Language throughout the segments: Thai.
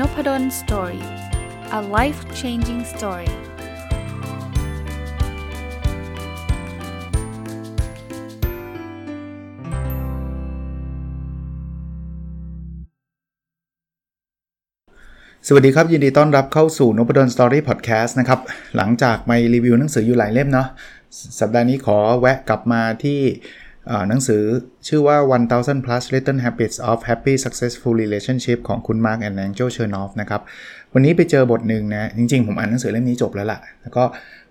Nopadol's Story a life changing story สวัสดีครับ ยินดีต้อนรับเข้าสู่น p ด d o สตอรี่พอดแคสต์นะครับ หลังจากไปรีวิวหนังสืออยู่หลายเล่มเนาะสัปดาห์นี้ขอแวะกลับมาที่ หนังสือชื่อว่า 1000 plus little habits of happy successful relationship ของคุณ Mark and Angel Chernoff นะครับ วันนี้ไปเจอบทหนึ่งนะ จริงๆ ผมอ่านหนังสือเล่มนี้จบแล้วล่ะ แล้วก็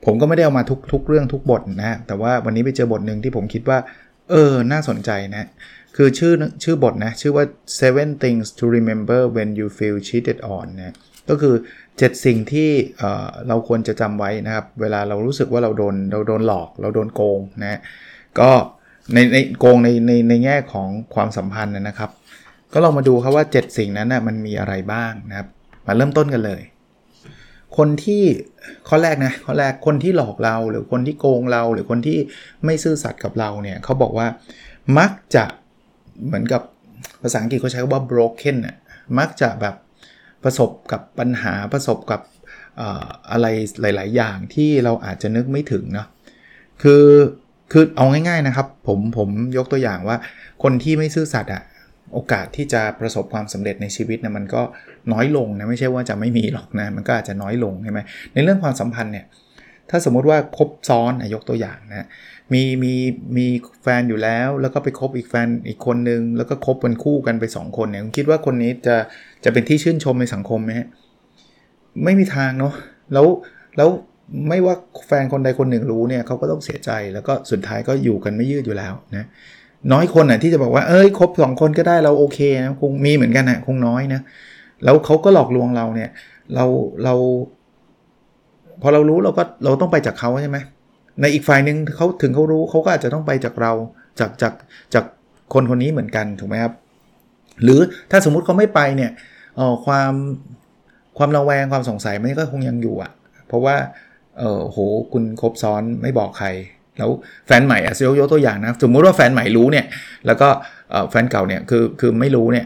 ผมก็ไม่ได้เอามาทุกทุกเรื่องทุกบทนะ แต่ว่าวันนี้ไปเจอบทหนึ่งที่ผมคิดว่า เออ น่าสนใจนะ คือชื่อชื่อบทนะ ชื่อว่า seven things to remember when you feel cheated on นะ ก็คือ 7 สิ่งที่เราควรจะจำไว้นะครับ เวลาเรารู้สึกว่าเราโดนเราโดนหลอก เราโดนโกงนะ ก็ ในในโกงในในในแง่ของความสัมพันธ์นะครับ ก็ลองมาดูครับว่า 7 สิ่งนั้นนะมันมีอะไรบ้างนะครับ มาเริ่มต้นกันเลย คนที่ข้อแรกนะข้อแรกคนที่หลอกเราหรือคนที่โกงเรา หรือคนที่ไม่ซื่อสัตย์กับเราเนี่ยเขาบอกว่ามักจะเหมือนกับภาษาอังกฤษเขาใช้คำว่า broken น่ะมักจะแบบประสบกับปัญหาประสบกับอะไรหลาย ๆ อย่างที่เราอาจจะนึกไม่ถึงเนาะคือ คือเอาง่ายๆนะครับ ผมผมยกตัวอย่างว่า คนที่ไม่ซื่อสัตย์อะโอกาสที่จะประสบความสำเร็จในชีวิตนะมันก็น้อยลงนะไม่ใช่ว่าจะไม่มีหรอกนะมันก็อาจจะน้อยลงใช่ไหมในเรื่องความสัมพันธ์เนี่ยถ้าสมมติว่าคบซ้อนยกตัวอย่างนะมีมีมีแฟนอยู่แล้ว แล้วก็ไปคบอีกแฟนอีกคนนึง แล้วก็คบเป็นคู่กันไป 2 คนเนี่ยคิดว่าคนนี้จะจะเป็นที่ชื่นชมในสังคมไหมไม่มีทางเนาะแล้วแล้ว ไม่ว่าแฟนคนใดคนหนึ่งรู้เนี่ยเขาก็ต้องเสียใจแล้วก็สุดท้ายก็อยู่กันไม่ยืดอยู่แล้วนะน้อยคนอะที่จะบอกว่าเอ้ยคบสองคนก็ได้เราโอเคนะคงมีเหมือนกันนะคงน้อยนะแล้วเขาก็หลอกลวงเราเนี่ยเราเรา พอเรารู้เราก็เราต้องไปจากเขาใช่ไหมในอีกฝ่ายหนึ่งเขาถึงเขารู้เขาก็อาจจะต้องไปจากเราจากจากจากคนคนนี้เหมือนกันถูกไหมครับ หรือถ้าสมมุติเขาไม่ไปเนี่ยออความความระแวงความสงสัยมันก็คงยังอยู่อะ เพราะว่า เออโหคุณครบซ้อนไม่บอกใคร แล้วแฟนใหม่อะยกตัวอย่างนะ สมมติว่าแฟนใหม่รู้เนี่ย แล้วก็แฟนเก่าเนี่ยคือคือไม่รู้เนี่ย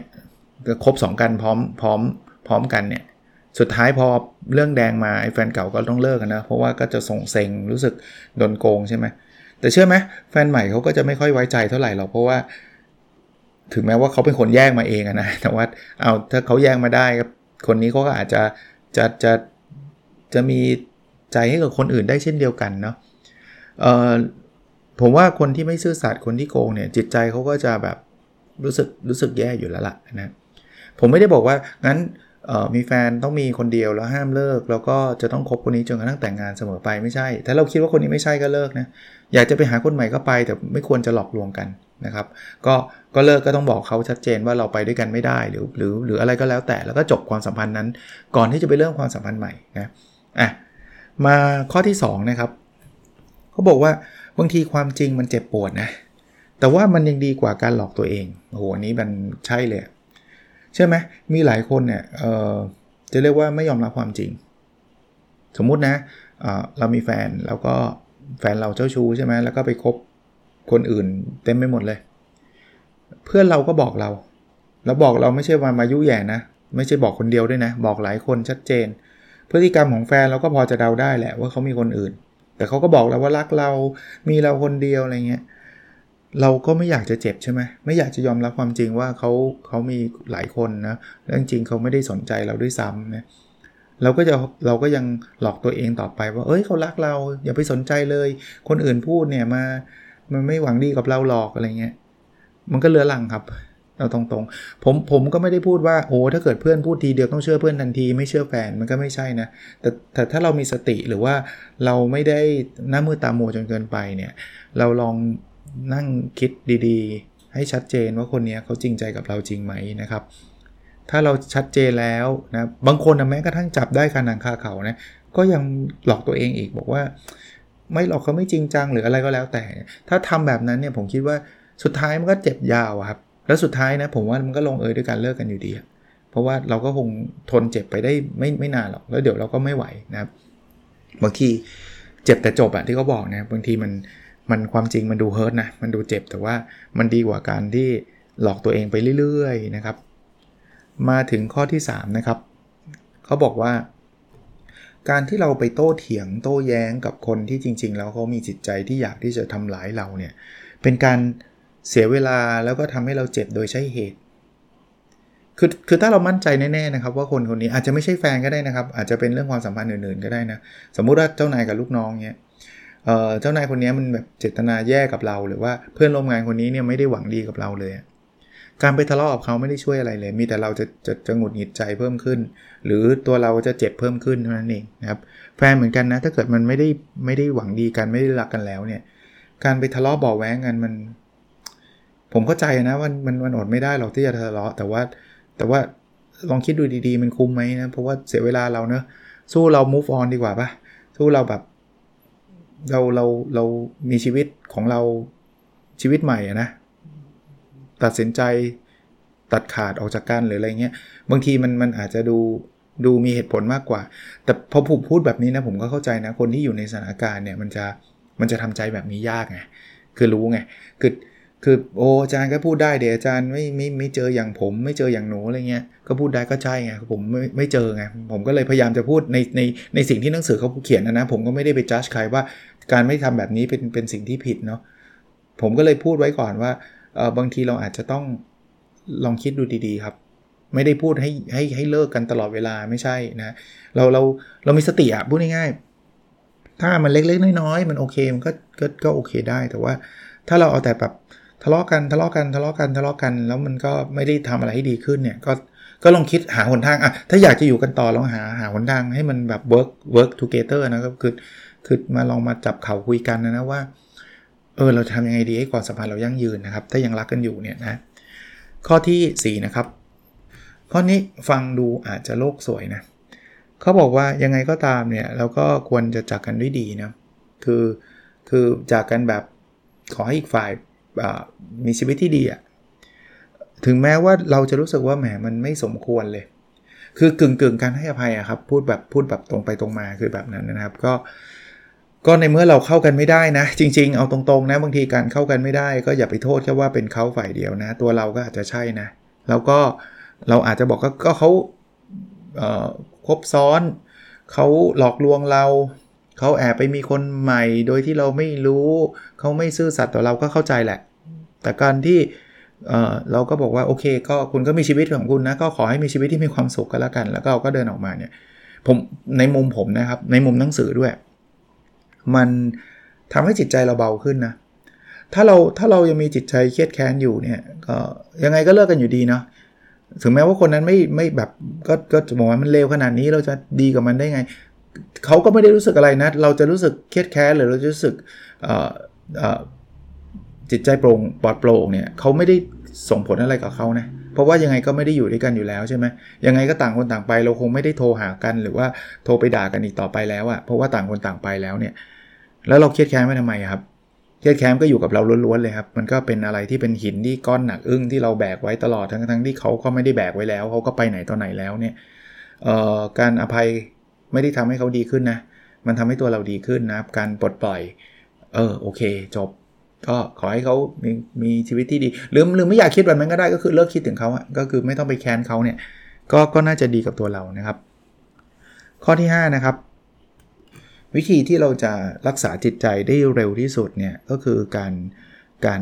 ครบ2กันพร้อมพร้อมพร้อมกันเนี่ยสุดท้ายพอเรื่องแดงมาไอ้แฟนเก่าก็ต้องเลิกนะ เพราะว่าก็จะส่งเซ็งรู้สึกโดนโกงใช่ไหมแต่เชื่อไหมแฟนใหม่เขาก็จะไม่ค่อยไว้ใจเท่าไหร่หรอกเพราะว่า ถึงแม้ว่าเขาเป็นคนแย่งมาเองนะแต่ว่าเอาถ้าเขาแย่งมาได้คนนี้เขาก็อาจจะจะจะจะมี ใจให้กับคนอื่นได้เช่นเดียวกันเนาะผมว่าคนที่ไม่ซื่อสัตย์คนที่โกงเนี่ยจิตใจเขาก็จะแบบรู้สึกรู้สึกแย่อยู่แล้วล่ะนะผมไม่ได้บอกว่างั้นมีแฟนต้องมีคนเดียวแล้วห้ามเลิก แล้วก็จะต้องคบคนนี้จนกระทั่งแต่งงานเสมอไปไม่ใช่ ถ้าเราคิดว่าคนนี้ไม่ใช่ก็เลิกนะอยากจะไปหาคนใหม่ก็ไป แต่ไม่ควรจะหลอกลวงกันนะครับ ก็ก็เลิกก็ต้องบอกเขาชัดเจนว่าเราไปด้วยกันไม่ได้หรือหรือหรืออะไรก็แล้วแต่แล้วก็จบความสัมพันธ์นั้น ก่อนที่จะไปเริ่มความสัมพันธ์ใหม่นะอะ มาข้อที่2นะครับเขาบอกว่าบางทีความจริงมันเจ็บปวดนะ แต่ว่ามันยังดีกว่าการหลอกตัวเองโอ้โหนี้มันใช่เลยใช่ไหมมีหลายคนเนี่ยเออจะเรียกว่าไม่ยอมรับความจริง สมมุตินะเเรามีแฟนแล้วก็แฟนเราเจ้าชู้ใช่ไหมแล้วก็ไปคบคนอื่นเต็มไปหมดเลย เพื่อนเราก็บอกเรา แล้วบอกเราไม่ใช่ว่ามายุแย่นะ ไม่ใช่บอกคนเดียวด้วยนะ บอกหลายคนชัดเจน พฤติกรรมของแฟนเราก็พอจะเดาได้แหละว่าเขามีคนอื่น แต่เขาก็บอกเราว่ารักเรามีเราคนเดียวอะไรเงี้ยเราก็ไม่อยากจะเจ็บใช่ไหมไม่อยากจะยอมรับความจริงว่าเขาเขามีหลายคนนะแล้วจริงเขาไม่ได้สนใจเราด้วยซ้ำนะเราก็จะเราก็ยังหลอกตัวเองต่อไปว่า เอ้ยเขารักเราอย่าไปสนใจเลย คนอื่นพูดเนี่ยมามันไม่หวังดีกับเราหลอกอะไรเงี้ยมันก็เลือหลังครับ เอาตรงๆ ผมผมก็ไม่ได้พูดว่าโอ้ถ้าเกิดเพื่อนพูดทีเดียวต้องเชื่อเพื่อนทันที ไม่เชื่อแฟนมันก็ไม่ใช่นะแต่แต่ถ้าเรามีสติหรือว่าเราไม่ได้หน้ามือตาโมจนเกินไปเนี่ยเราลองนั่งคิดดีๆ ให้ชัดเจนว่าคนนี้เขาจริงใจกับเราจริงไหมนะครับ ถ้าเราชัดเจนแล้วนะบางคนนะแม้กระทั่งจับได้คานังคาเขานะก็ยังหลอกตัวเองอีกบอกว่า ไม่หลอกเขาไม่จริงจังหรืออะไรก็แล้วแต่ ถ้าทำแบบนั้นเนี่ยผมคิดว่าสุดท้ายมันก็เจ็บยาวครับ แล้วสุดท้ายนะผมว่ามันก็ลงเอยด้วยการเลิกกันอยู่ดี เพราะว่าเราก็คงทนเจ็บไปได้ไม่ไม่นานหรอก แล้วเดี๋ยวเราก็ไม่ไหวนะครับบางทีเจ็บแต่จบอะที่เขาบอกนะบางทีมันมันความจริงมันดูเฮิร์ตนะมันดูเจ็บแต่ว่ามันดีกว่าการที่หลอกตัวเองไปเรื่อยๆนะครับ มาถึงข้อที่ 3 นะครับเขาบอกว่า การที่เราไปโต้เถียงโต้แย้งกับคนที่จริง ๆ แล้วเขามีจิตใจที่อยากที่จะทำร้ายเราเนี่ยเป็นการ เสียเวลาแล้วก็ทำให้เราเจ็บโดยใช่เหตุ คือคือถ้าเรามั่นใจแน่ๆนะครับ ว่าคนคนนี้อาจจะไม่ใช่แฟนก็ได้นะครับ อาจจะเป็นเรื่องความสัมพันธ์อื่นๆก็ได้นะ สมมุติว่าเจ้านายกับลูกน้องเนี่ยเจ้านายคนนี้มันแบบเจตนาแย่กับเรา หรือว่าเพื่อนร่วมงานคนนี้เนี่ยไม่ได้หวังดีกับเราเลย การไปทะเลาะกับเขาไม่ได้ช่วยอะไรเลย มีแต่เราจะจะจะหงุดหงิดใจเพิ่มขึ้น หรือตัวเราจะเจ็บเพิ่มขึ้นเท่านั้นเองนะครับแฟนเหมือนกันนะถ้าเกิดมันไม่ได้ไม่ได้หวังดีกันไม่ได้รักกันแล้วเนี่ยการไปทะเลาะเบาแว้งกันมัน ผมเข้าใจนะว่ามันมันอดไม่ได้หรอกที่จะทะเลาะ แต่ว่าแต่ว่าลองคิดดูดีๆ มันคุ้มไหมนะ เพราะว่าเสียเวลาเราเนอะสู้เรา move on ดีกว่าปะสู้เราแบบ เราเราเรามีชีวิตของเราชีวิตใหม่นะ ตัดสินใจตัดขาดออกจากกันหรืออะไรเงี้ย บางทีมันมันอาจจะดูดูมีเหตุผลมากกว่า แต่พอผมพูดแบบนี้นะผมก็เข้าใจนะ คนที่อยู่ในสถานการณ์เนี่ยมันจะมันจะทำใจแบบนี้ยากไงคือรู้ไงคือ คือโอ้อาจารย์ก็พูดได้เดี๋ยวอาจารย์ไม่ไม่ไม่เจออย่างผม ไม่เจออย่างหนูอะไรเงี้ยก็พูดได้ก็ใช่ไงผมไม่ไม่เจอไงผมก็เลยพยายามจะพูดในในในสิ่งที่หนังสือเขาเขียนนะนะผมก็ไม่ได้ไปจัดใครว่าการไม่ทำแบบนี้เป็นเป็นสิ่งที่ผิดเนาะผมก็เลยพูดไว้ก่อนว่าเออบางทีเราอาจจะต้องลองคิดดูดีๆครับ ไม่ได้พูดให้ให้ให้เลิกกันตลอดเวลาไม่ใช่นะเราเราเรามีสติอะพูดง่ายๆถ้ามันเล็กๆน้อยๆมันโอเคมันก็ก็ก็โอเคได้แต่ว่าถ้าเราเอาแต่แบบ ทะเลาะกันทะเลาะกันทะเลาะกันทะเลาะกัน แล้วมันก็ไม่ได้ทำอะไรให้ดีขึ้นเนี่ยก็ก็ลองคิดหาหนทางอะถ้าอยากจะอยู่กันต่อลองหาหาหนทางให้มันแบบ work work together นะครับคือคือมาลองมาจับเข่าคุยกันนะนะว่าเออเราทำยังไงดีให้ความสัมพันธ์เรายั่งยืนนะครับ ถ้ายังรักกันอยู่เนี่ยนะข้อที่ 4 นะครับ ข้อนี้ฟังดูอาจจะโลกสวยนะเขาบอกว่ายังไงก็ตามเนี่ยเราก็ควรจะจากกันด้วยดีนะคือคือจากกันแบบขอให้อีกฝ่าย มีชีวิตที่ดีอะถึงแม้ว่าเราจะรู้สึกว่าแหมมันไม่สมควรเลย คือกึ่งกึ่งการให้อภัยอะครับพูดแบบพูดแบบตรงไปตรงมาคือแบบนั้นนะครับ ก็ ก็ในเมื่อเราเข้ากันไม่ได้นะ จริง ๆ เอาตรงๆนะบางทีการเข้ากันไม่ได้ ก็อย่าไปโทษแค่ว่าเป็นเขาฝ่ายเดียวนะ ตัวเราก็อาจจะใช่นะ แล้วก็เราอาจจะบอกก็เขาคบซ้อนเขาหลอกลวงเรา เขาแอบไปมีคนใหม่โดยที่เราไม่รู้ เขาไม่ซื่อสัตย์ต่อเราก็เข้าใจแหละ แต่การที่เเราก็บอกว่าโอเค ก็คุณก็มีชีวิตของคุณนะ ก็ขอให้มีชีวิตที่มีความสุขก็แล้วกัน แล้วก็เราก็เดินออกมาเนี่ยผมในมุมผมนะครับ ในมุมหนังสือด้วย มันทำให้จิตใจเราเบาขึ้นนะถ้าเราถ้าเรายังมีจิตใจเครียดแค้นอยู่เนี่ยก็ยังไงก็เลิกกันอยู่ดีเนาะถึงแม้ว่าคนนั้นไม่ไม่แบบก็ก็จะบอกว่ามันเลวขนาดนี้เราจะดีกับมันได้ไง เขาก็ไม่ได้รู้สึกอะไรนะ เราจะรู้สึกเครียดแค้นหรือเราจะรู้สึกจิตใจโปร่งปลอดโปร่งเนี่ยเขาไม่ได้ส่งผลอะไรกับเขานะเพราะว่ายังไงก็ไม่ได้อยู่ด้วยกันอยู่แล้วใช่ไหมยังไงก็ต่างคนต่างไป เราคงไม่ได้โทรหากัน หรือว่าโทรไปด่ากันอีกต่อไปแล้วอะเพราะว่าต่างคนต่างไปแล้วเนี่ย แล้วเราเครียดแค้นไม่ทำไมครับเครียดแค้นก็อยู่กับเราล้วนๆเลยครับ มันก็เป็นอะไรที่เป็นหินที่ก้อนหนักอึ้งที่เราแบกไว้ตลอดทั้งๆที่เขาก็ไม่ได้แบกไว้แล้วเขาก็ไปไหนตอนไหนแล้วเนี่ยการอภัย ไม่ได้ทำให้เขาดีขึ้นนะ มันทำให้ตัวเราดีขึ้นนะ การปลดปล่อย เออโอเค จบ ก็ขอให้เขามีมีชีวิตที่ดี หรือหรือไม่อยากคิดแบบนั้นก็ได้ก็คือเลิกคิดถึงเขาอะก็คือไม่ต้องไปแค้นเขาเนี่ย ก็ก็น่าจะดีกับตัวเรานะครับ ข้อที่ 5 นะครับ วิธีที่เราจะรักษาจิตใจได้เร็วที่สุดเนี่ยก็คือการการ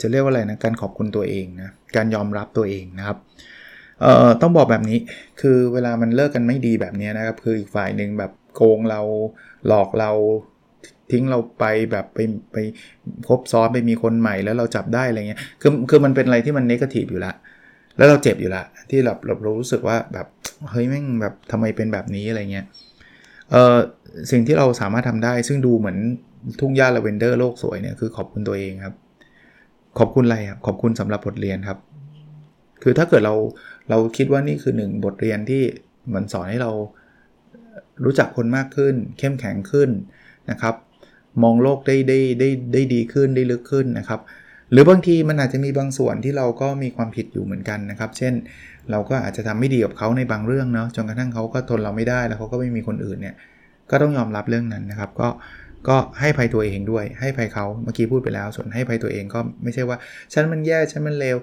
จะเรียกว่าอะไรนะการขอบคุณตัวเองนะการยอมรับตัวเองนะครับ เอ่อต้องบอกแบบนี้คือเวลามันเลิกกันไม่ดีแบบนี้นะครับ คืออีกฝ่ายหนึ่งแบบโกงเราหลอกเราทิ้งเราไปแบบไปไปคบซ้อนไปมีคนใหม่แล้วเราจับได้อะไรเงี้ยคือคือมันเป็นอะไรที่มันเนกาทีฟอยู่ละแล้วเราเจ็บอยู่ละที่เราเรารู้สึกว่าแบบเฮ้ยแม่งแบบทำไมเป็นแบบนี้อะไรเงี้ยเออสิ่งที่เราสามารถทำได้ ซึ่งดูเหมือนทุ่งหญ้าลาเวนเดอร์โลกสวยเนี่ยคือขอบคุณตัวเองครับ ขอบคุณอะไรครับขอบคุณสำหรับบทเรียนครับ คือถ้าเกิดเรา เราคิดว่านี่คือหนึ่งบทเรียนที่มันสอนให้เรารู้จักคนมากขึ้น เข้มแข็งขึ้นนะครับ มองโลกได้ได้ได้ได้ดีขึ้นได้ลึกขึ้นนะครับ หรือบางทีมันอาจจะมีบางส่วนที่เราก็มีความผิดอยู่เหมือนกันนะครับ เช่น เราก็อาจจะทำไม่ดีกับเขาในบางเรื่องเนาะจนกระทั่งเขาก็ทนเราไม่ได้แล้วเขาก็ไม่มีคนอื่นเนี่ยก็ต้องยอมรับเรื่องนั้นนะครับ ก็ก็ให้ภัยตัวเองด้วย ให้ภัยเขาเมื่อกี้พูดไปแล้ว ส่วนให้ภัยตัวเองก็ไม่ใช่ว่า ฉันมันแย่ฉันมันเลว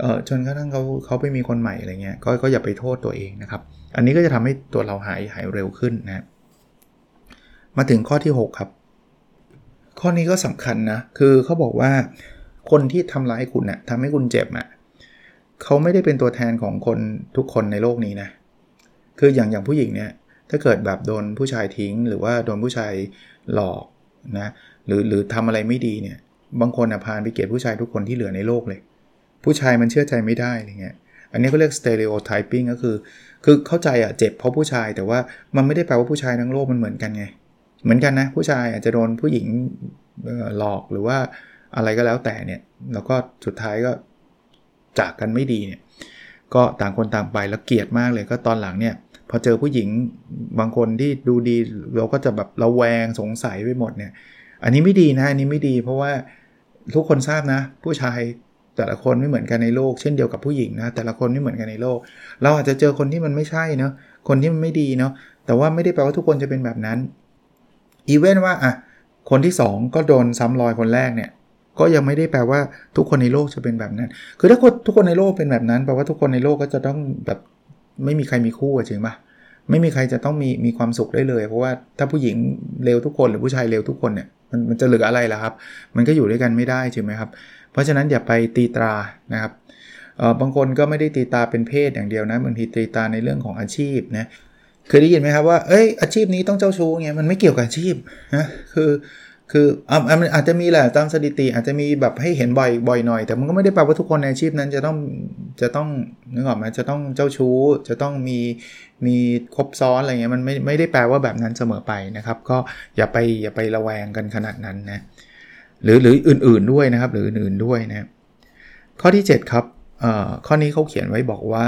เออจนกระทั่งเขาเขาไปมีคนใหม่อะไรเงี้ยก็ก็อย่าไปโทษตัวเองนะครับ อันนี้ก็จะทำให้ตัวเราหายหายเร็วขึ้นนะมาถึงข้อที่ 6 ครับ ข้อนี้ก็สำคัญนะ คือเขาบอกว่าคนที่ทำร้ายคุณนะ่ะทำให้คุณเจ็บอะ่ะเขาไม่ได้เป็นตัวแทนของคนทุกคนในโลกนี้นะ คืออย่างอย่างผู้หญิงเนี่ย ถ้าเกิดแบบโดนผู้ชายทิ้ง หรือว่าโดนผู้ชายหลอกนะ หรือหรือทำอะไรไม่ดีเนี่ย บางคนอะพานไปเกลียดผู้ชายทุกคนที่เหลือในโลกเลย ผู้ชายมันเชื่อใจไม่ได้อะไรเงี้ยอันนี้เขาเรียก stereotyping ก็คือ คือเข้าใจอะเจ็บเพราะผู้ชาย แต่ว่ามันไม่ได้แปลว่าผู้ชายทั้งโลกมันเหมือนกันไง เหมือนกันนะ ผู้ชายอาจจะโดนผู้หญิงหลอกหรือว่าอะไรก็แล้วแต่เนี่ยแล้วก็สุดท้ายก็จากกันไม่ดีเนี่ยก็ต่างคนต่างไปแล้วเกลียดมากเลยก็ตอนหลังเนี่ยพอเจอผู้หญิงบางคนที่ดูดีเราก็จะแบบระแวงสงสัยไปหมดเนี่ย อันนี้ไม่ดีนะอันนี้ไม่ดีเพราะว่าทุกคนทราบนะ ผู้ชาย แต่ละคนไม่เหมือนกันในโลก เช่นเดียวกับผู้หญิงนะแต่ละคนไม่เหมือนกันในโลก เราอาจจะเจอคนที่มันไม่ใช่เนาะคนที่มันไม่ดีเนาะแต่ว่าไม่ได้แปลว่าทุกคนจะเป็นแบบนั้นอีเวนว่าอะคนที่ 2 ก็โดนซ้ำรอยคนแรกเนี่ยก็ยังไม่ได้แปลว่าทุกคนในโลกจะเป็นแบบนั้น คือถ้าคนทุกคนในโลกเป็นแบบนั้นแปลว่าทุกคนในโลกก็จะต้องแบบไม่มีใครมีคู่จริงปะไม่มีใครจะต้องมีมีความสุขได้เลย เพราะว่าถ้าผู้หญิงเลวทุกคนหรือผู้ชายเลวทุกคนเนี่ยมันมันจะเหลืออะไรล่ะครับ มันก็อยู่ด้วยกันไม่ได้ใช่ไหมครับ เพราะฉะนั้นอย่าไปตีตรานะครับบางคนก็ไม่ได้ตีตาเป็นเพศอย่างเดียวนะบางทีตีตาในเรื่องของอาชีพนะเคยได้ยินไหมครับว่าเอ้ยอาชีพนี้ต้องเจ้าชู้เงี้ยมันไม่เกี่ยวกับอาชีพนะคือคืออาจจะมีแหละตามสถิติอาจจะมีแบบให้เห็นบ่อยบ่อยหน่อย แต่มันก็ไม่ได้แปลว่าทุกคนในอาชีพนั้นจะต้องจะต้องนึกออกไหมจะต้องเจ้าชู้ จะต้องมีมีครบซ้อนอะไรเงี้ยมันไม่ไม่ได้แปลว่าแบบนั้นเสมอไปนะครับ ก็อย่าไปอย่าไประแวงกันขนาดนั้นนะ หรือหรืออื่นๆด้วยนะครับ หรืออื่นๆด้วยนะข้อที่ 7 ครับข้อนี้เขาเขียนไว้บอกว่า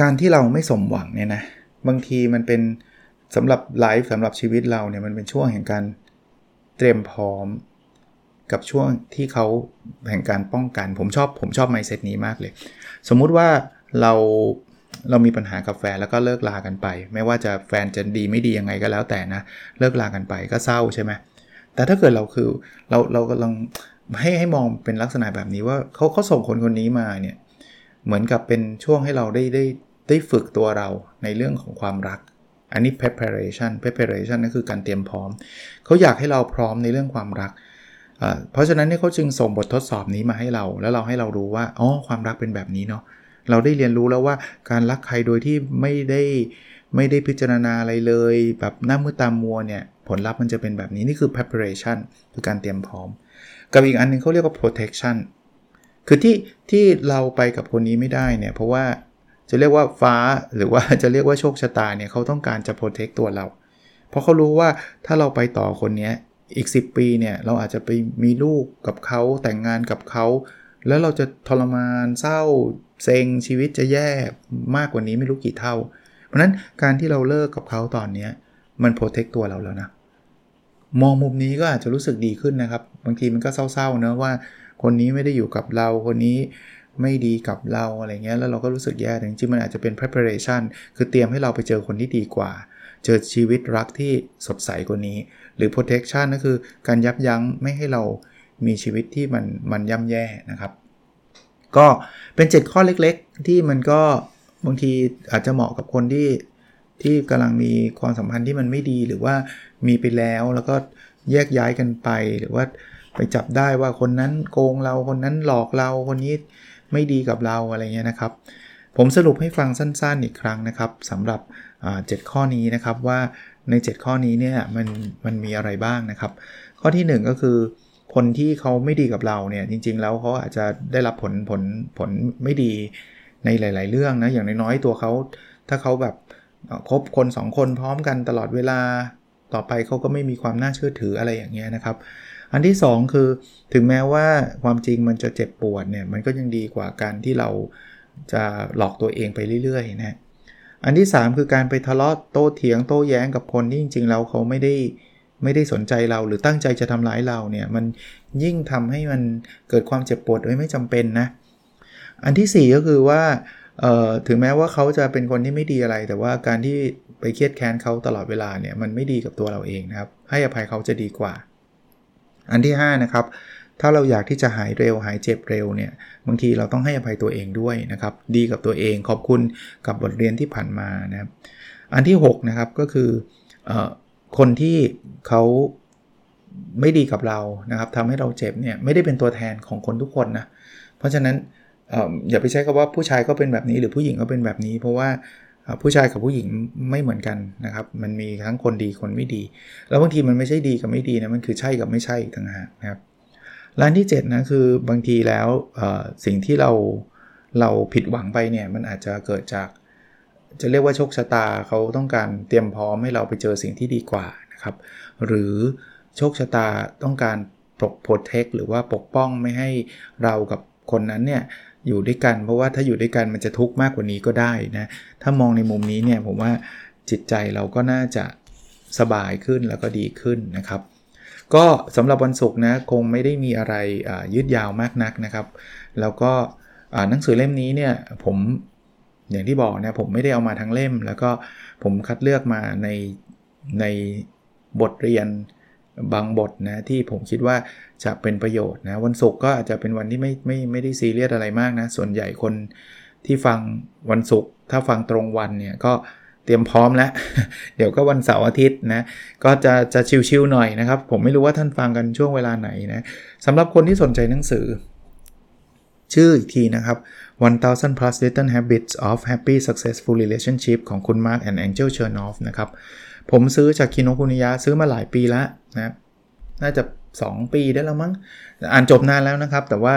การที่เราไม่สมหวังเนี่ยนะบางทีมันเป็นสำหรับไลฟ์สำหรับชีวิตเราเนี่ยมันเป็นช่วงแห่งการเตรียมพร้อมกับช่วงที่เขาแห่งการป้องกัน ผมชอบผมชอบไมเซ็ตนี้มากเลย สมมุติว่าเราเรามีปัญหากับแฟนแล้วก็เลิกลากันไป ไม่ว่าจะแฟนจะดีไม่ดียังไงก็แล้วแต่นะ เลิกลากันไปก็เศร้าใช่ไหม แต่ถ้าเกิดเราคือเราเรากำลังให้ให้มองเป็นลักษณะแบบนี้ว่าเขาเขาส่งคนคนนี้มาเนี่ยเหมือนกับเป็นช่วงให้เราได้ได้ได้ฝึกตัวเราในเรื่องของความรัก อันนี้ preparation preparation ก็คือการเตรียมพร้อม เขาอยากให้เราพร้อมในเรื่องความรัก เพราะฉะนั้นเนี่ยเขาจึงส่งบททดสอบนี้มาให้เรา แล้วเราให้เรารู้ว่าอ๋อความรักเป็นแบบนี้เนาะเราได้เรียนรู้แล้วว่าการรักใครโดยที่ไม่ได้ ไม่ได้พิจารณาอะไรเลย แบบหน้ามือตามมัวเนี่ย ผลลัพธ์มันจะเป็นแบบนี้ นี่คือ preparation คือการเตรียมพร้อม กับอีกอันนึงเขาเรียกว่า protection คือที่ที่เราไปกับคนนี้ไม่ได้เนี่ย เพราะว่าจะเรียกว่าฟ้าหรือว่าจะเรียกว่าโชคชะตาเนี่ยเขาต้องการจะโปรเทคตัวเรา เพราะเขารู้ว่าถ้าเราไปต่อคนนี้อีก 10 ปีเนี่ยเราอาจจะไปมีลูกกับเขาแต่งงานกับเขาแล้วเราจะทรมานเศร้าเซ็งชีวิตจะแย่มากกว่านี้ไม่รู้กี่เท่า เพราะนั้นการที่เราเลิกกับเขาตอนนี้มันโปรเทคตัวเราแล้วนะ มองมุมนี้ก็อาจจะรู้สึกดีขึ้นนะครับ บางทีมันก็เศร้าๆเนะว่า คนนี้ไม่ได้อยู่กับเราคนนี้ไม่ดีกับเราอะไรเงี้ยแล้วเราก็รู้สึกแย่แต่จริงๆมันอาจจะเป็น preparation คือเตรียมให้เราไปเจอคนที่ดีกว่า เจอชีวิตรักที่สดใสกว่านี้ หรือ protection ก็คือการยับยั้งไม่ให้เรามีชีวิตที่มันมันย่ำแย่นะครับ ก็เป็น 7 ข้อเล็กๆ ที่มันก็ บางทีอาจจะเหมาะกับคนที่ที่กำลังมีความสัมพันธ์ที่มันไม่ดีหรือว่ามีไปแล้วแล้วก็แยกย้ายกันไป หรือว่าไปจับได้ว่าคนนั้นโกงเราคนนั้นหลอกเราคนนี้ไม่ดีกับเราอะไรเงี้ยนะครับ ผมสรุปให้ฟังสั้นๆอีกครั้งนะครับสำหรับเจ็ดข้อนี้นะครับว่าใน 7 ข้อนี้เนี่ยมันมันมีอะไรบ้างนะครับ ข้อที่ 1 ก็คือ คนที่เขาไม่ดีกับเราเนี่ยจริง ๆ แล้วเขาอาจจะได้รับผลผลผลไม่ดี ในหลาย ๆ เรื่องนะอย่างน้อยๆตัวเขา ถ้าเขาแบบคบคน 2 คนพร้อมกันตลอดเวลาต่อไปเขาก็ไม่มีความน่าเชื่อถืออะไรอย่างเงี้ยนะครับ อันที่ 2 คือถึงแม้ว่าความจริงมันจะเจ็บปวดเนี่ยมันก็ยังดีกว่าการที่เราจะหลอกตัวเองไปเรื่อยๆนะอันที่ 3 คือการไปทะเลาะโต้เถียงโต้แย้งกับคนที่จริงๆแล้วเขาไม่ได้ไม่ได้สนใจเราหรือตั้งใจจะทำร้ายเราเนี่ยมันยิ่งทำให้มันเกิดความเจ็บปวดโดยไม่จำเป็นนะ อันที่ 4 ก็คือว่าถึงแม้ว่าเขาจะเป็นคนที่ไม่ดีอะไร แต่ว่าการที่ไปเครียดแค้นเขาตลอดเวลาเนี่ยมันไม่ดีกับตัวเราเองนะครับ ให้อภัยเขาจะดีกว่า อันที่ 5 นะครับ ถ้าเราอยากที่จะหายเร็ว หายเจ็บเร็วเนี่ยบางทีเราต้องให้อภัยตัวเองด้วยนะครับ ดีกับตัวเองขอบคุณกับบทเรียนที่ผ่านมานะครับอันที่ 6 นะครับก็คืออคนที่เขาไม่ดีกับเรานะครับทำให้เราเจ็บเนี่ยไม่ได้เป็นตัวแทนของคนทุกคนนะเพราะฉะนั้น อย่าไปใช้คำว่าผู้ชายก็เป็นแบบนี้หรือผู้หญิงก็เป็นแบบนี้ เพราะว่าผู้ชายกับผู้หญิงไม่เหมือนกันนะครับ มันมีทั้งคนดีคนไม่ดี แล้วบางทีมันไม่ใช่ดีกับไม่ดีนะมันคือใช่กับไม่ใช่ต่างหากนะครับร้านที่7นะคือบางทีแล้วสิ่งที่เราเราผิดหวังไปเนี่ยมันอาจจะเกิดจากจะเรียกว่าโชคชะตาเขาต้องการเตรียมพร้อมให้เราไปเจอสิ่งที่ดีกว่านะครับ หรือโชคชะตาต้องการปกโปรเทคหรือว่าปกป้องไม่ให้เรากับคนนั้นเนี่ย อยู่ด้วยกัน เพราะว่าถ้าอยู่ด้วยกันมันจะทุกข์มากกว่านี้ก็ได้นะ ถ้ามองในมุมนี้เนี่ยผมว่าจิตใจเราก็น่าจะสบายขึ้นแล้วก็ดีขึ้นนะครับ ก็สำหรับวันศุกร์นะคงไม่ได้มีอะไรยืดยาวมากนักนะครับ แล้วก็หนังสือเล่มนี้เนี่ยผมอย่างที่บอกนะผมไม่ได้เอามาทั้งเล่ม แล้วก็ผมคัดเลือกมาในในบทเรียน บางบทนะที่ผมคิดว่าจะเป็นประโยชน์นะวันศุกร์ก็อาจจะเป็นวันที่ไม่ไม่ไม่ได้ซีเรียสอะไรมากนะ ส่วนใหญ่คนที่ฟังวันศุกร์ถ้าฟังตรงวันเนี่ยก็เตรียมพร้อมแล้ว เดี๋ยวก็วันเสาร์อาทิตย์นะ ก็จะจะชิวๆหน่อยนะครับ ผมไม่รู้ว่าท่านฟังกันช่วงเวลาไหนนะสำหรับคนที่สนใจหนังสือ ชื่ออีกทีนะครับ 1000 plus little habits of happy successful relationship ของคุณ Mark and Angel Chernoff นะครับ ผมซื้อจากคิโนคุนิยะซื้อมาหลายปีแล้วนะน่าจะ 2 ปีได้แล้วมั้งอ่านจบนานแล้วนะครับ แต่ว่า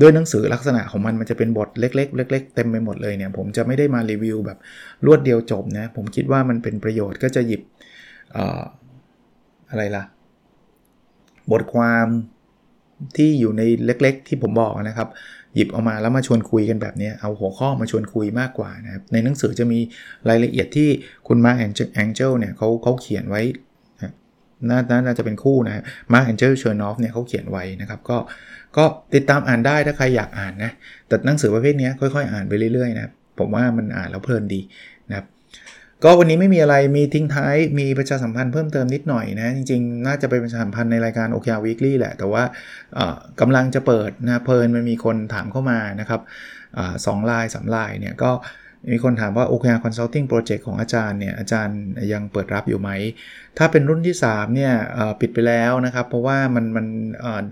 ด้วยหนังสือลักษณะของมันมันจะเป็นบทเล็กๆเล็กๆเต็มไปหมดเลยเนี่ย ผมจะไม่ได้มารีวิวแบบรวดเดียวจบนะ ผมคิดว่ามันเป็นประโยชน์ก็จะหยิบออะไรล่ะ บทความที่อยู่ในเล็กๆ ที่ผมบอกนะครับ หยิบออกมาแล้วมาชวนคุยกันแบบนี้เอาหัวข้อมาชวนคุยมากกว่านะครับในหนังสือจะมีรายละเอียดที่คุณมาแองเจลเนี่ยเขาเขาเขียนไว้น่าน่าจะเป็นคู่นะ Marc Angel Chernoff เนี่ยเขาเขียนไว้นะครับก็ก็ติดตามอ่านได้ถ้าใครอยากอ่านนะแต่หนังสือประเภทนี้ค่อยๆ อ่านไปเรื่อยๆนะผมว่ามันอ่านแล้วเพลินดีนะครับ ก็วันนี้ไม่มีอะไรมีทิ้งท้ายมีประชาสัมพันธ์เพิ่มเติมนิดหน่อยนะ จริงๆ น่าจะเป็นประชาสัมพันธ์ในรายการ OKR Weekly แหละ แต่ว่ากำลังจะเปิดนะเผอิญมันมีคนถามเข้ามานะครับสองรายสามรายเนี่ยก็ มีคนถามว่า OKR Consulting Project ของอาจารย์เนี่ยอาจารย์ยังเปิดรับอยู่ไหม ถ้าเป็นรุ่นที่ 3 เนี่ยปิดไปแล้วนะครับ เพราะว่ามันมัน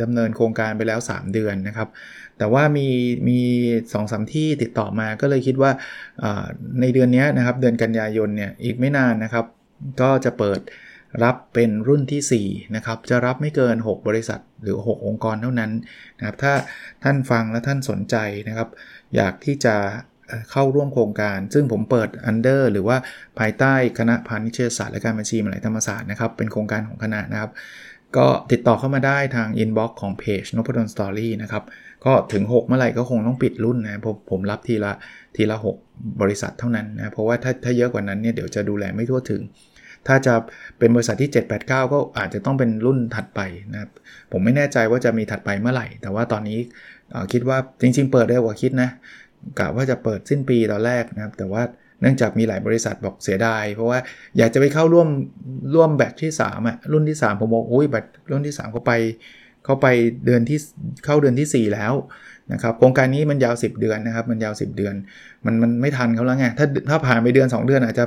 ดำเนินโครงการไปแล้ว 3 เดือนนะครับ แต่ว่ามีมีสองสามที่ติดต่อมาก็เลยคิดว่าในเดือนนี้นะครับเดือนกันยายนเนี่ยอีกไม่นานนะครับ ก็จะเปิดรับเป็นรุ่นที่ 4 นะครับ จะรับไม่เกิน 6 บริษัทหรือ 6 องค์กรเท่านั้นนะครับ ถ้าท่านฟังและท่านสนใจนะครับ อยากที่จะ เข้าร่วมโครงการ ซึ่งผมเปิด under หรือว่าภายใต้คณะพาณิชยศาสตร์และการบัญชีมหาลัยธรรมศาสตร์นะครับ เป็นโครงการของคณะนะครับ ก็ติดต่อเข้ามาได้ทาง inbox ของเพจนพดลสตอรี่นะครับ ก็ถึง 6 เมื่อไหร่ก็คงต้องปิดรุ่นนะผมผมรับทีละทีละ 6 บริษัทเท่านั้นนะเพราะว่าถ้าถ้าเยอะกว่านั้นเนี่ยเดี๋ยวจะดูแลไม่ทั่วถึง ถ้าจะเป็นบริษัทที่ 789 ก็อาจจะต้องเป็นรุ่นถัดไปนะครับผมไม่แน่ใจว่าจะมีถัดไปเมื่อไหร่ แต่ว่าตอนนี้คิดว่าจริง ๆ เปิดได้กว่าคิดนะ กะว่าจะเปิดสิ้นปีตอนแรกนะครับ แต่ว่าเนื่องจากมีหลายบริษัทบอกเสียดาย เพราะว่าอยากจะไปเข้าร่วมร่วมแบตที่3อะรุ่นที่ 3 ผมบอกโอ้ยแบตรุ่นที่3เขาไปเข้าไปเดือนที่เข้าเดือนที่ 4 แล้วนะครับโครงการนี้มันยาว 10 เดือนนะครับมันยาว 10 เดือน มันมันไม่ทันเขาแล้วไงถ้าถ้าผ่านไปเดือน 2 เดือนอาจจะ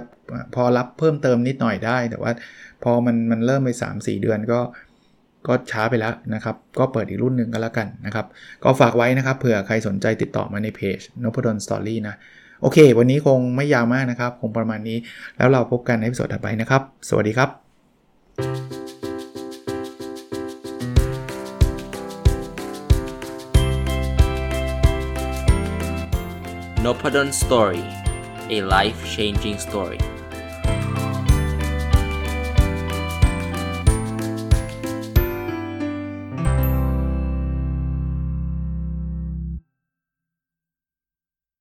พอรับเพิ่มเติมนิดหน่อยได้ แต่ว่าพอมันมันเริ่มไป 3-4 เดือนก็ ก็ช้าไปแล้วนะครับ ก็เปิดอีกรุ่นหนึ่งก็แล้วกันนะครับ ก็ฝากไว้นะครับเผื่อใครสนใจติดต่อมาในเพจนพดลสตอรี่นะ โอเค วันนี้คงไม่ยาวมากนะครับ คงประมาณนี้ แล้วเราพบกันในสดถัดไปนะครับ สวัสดีครับ n o p a d o n Story a life changing story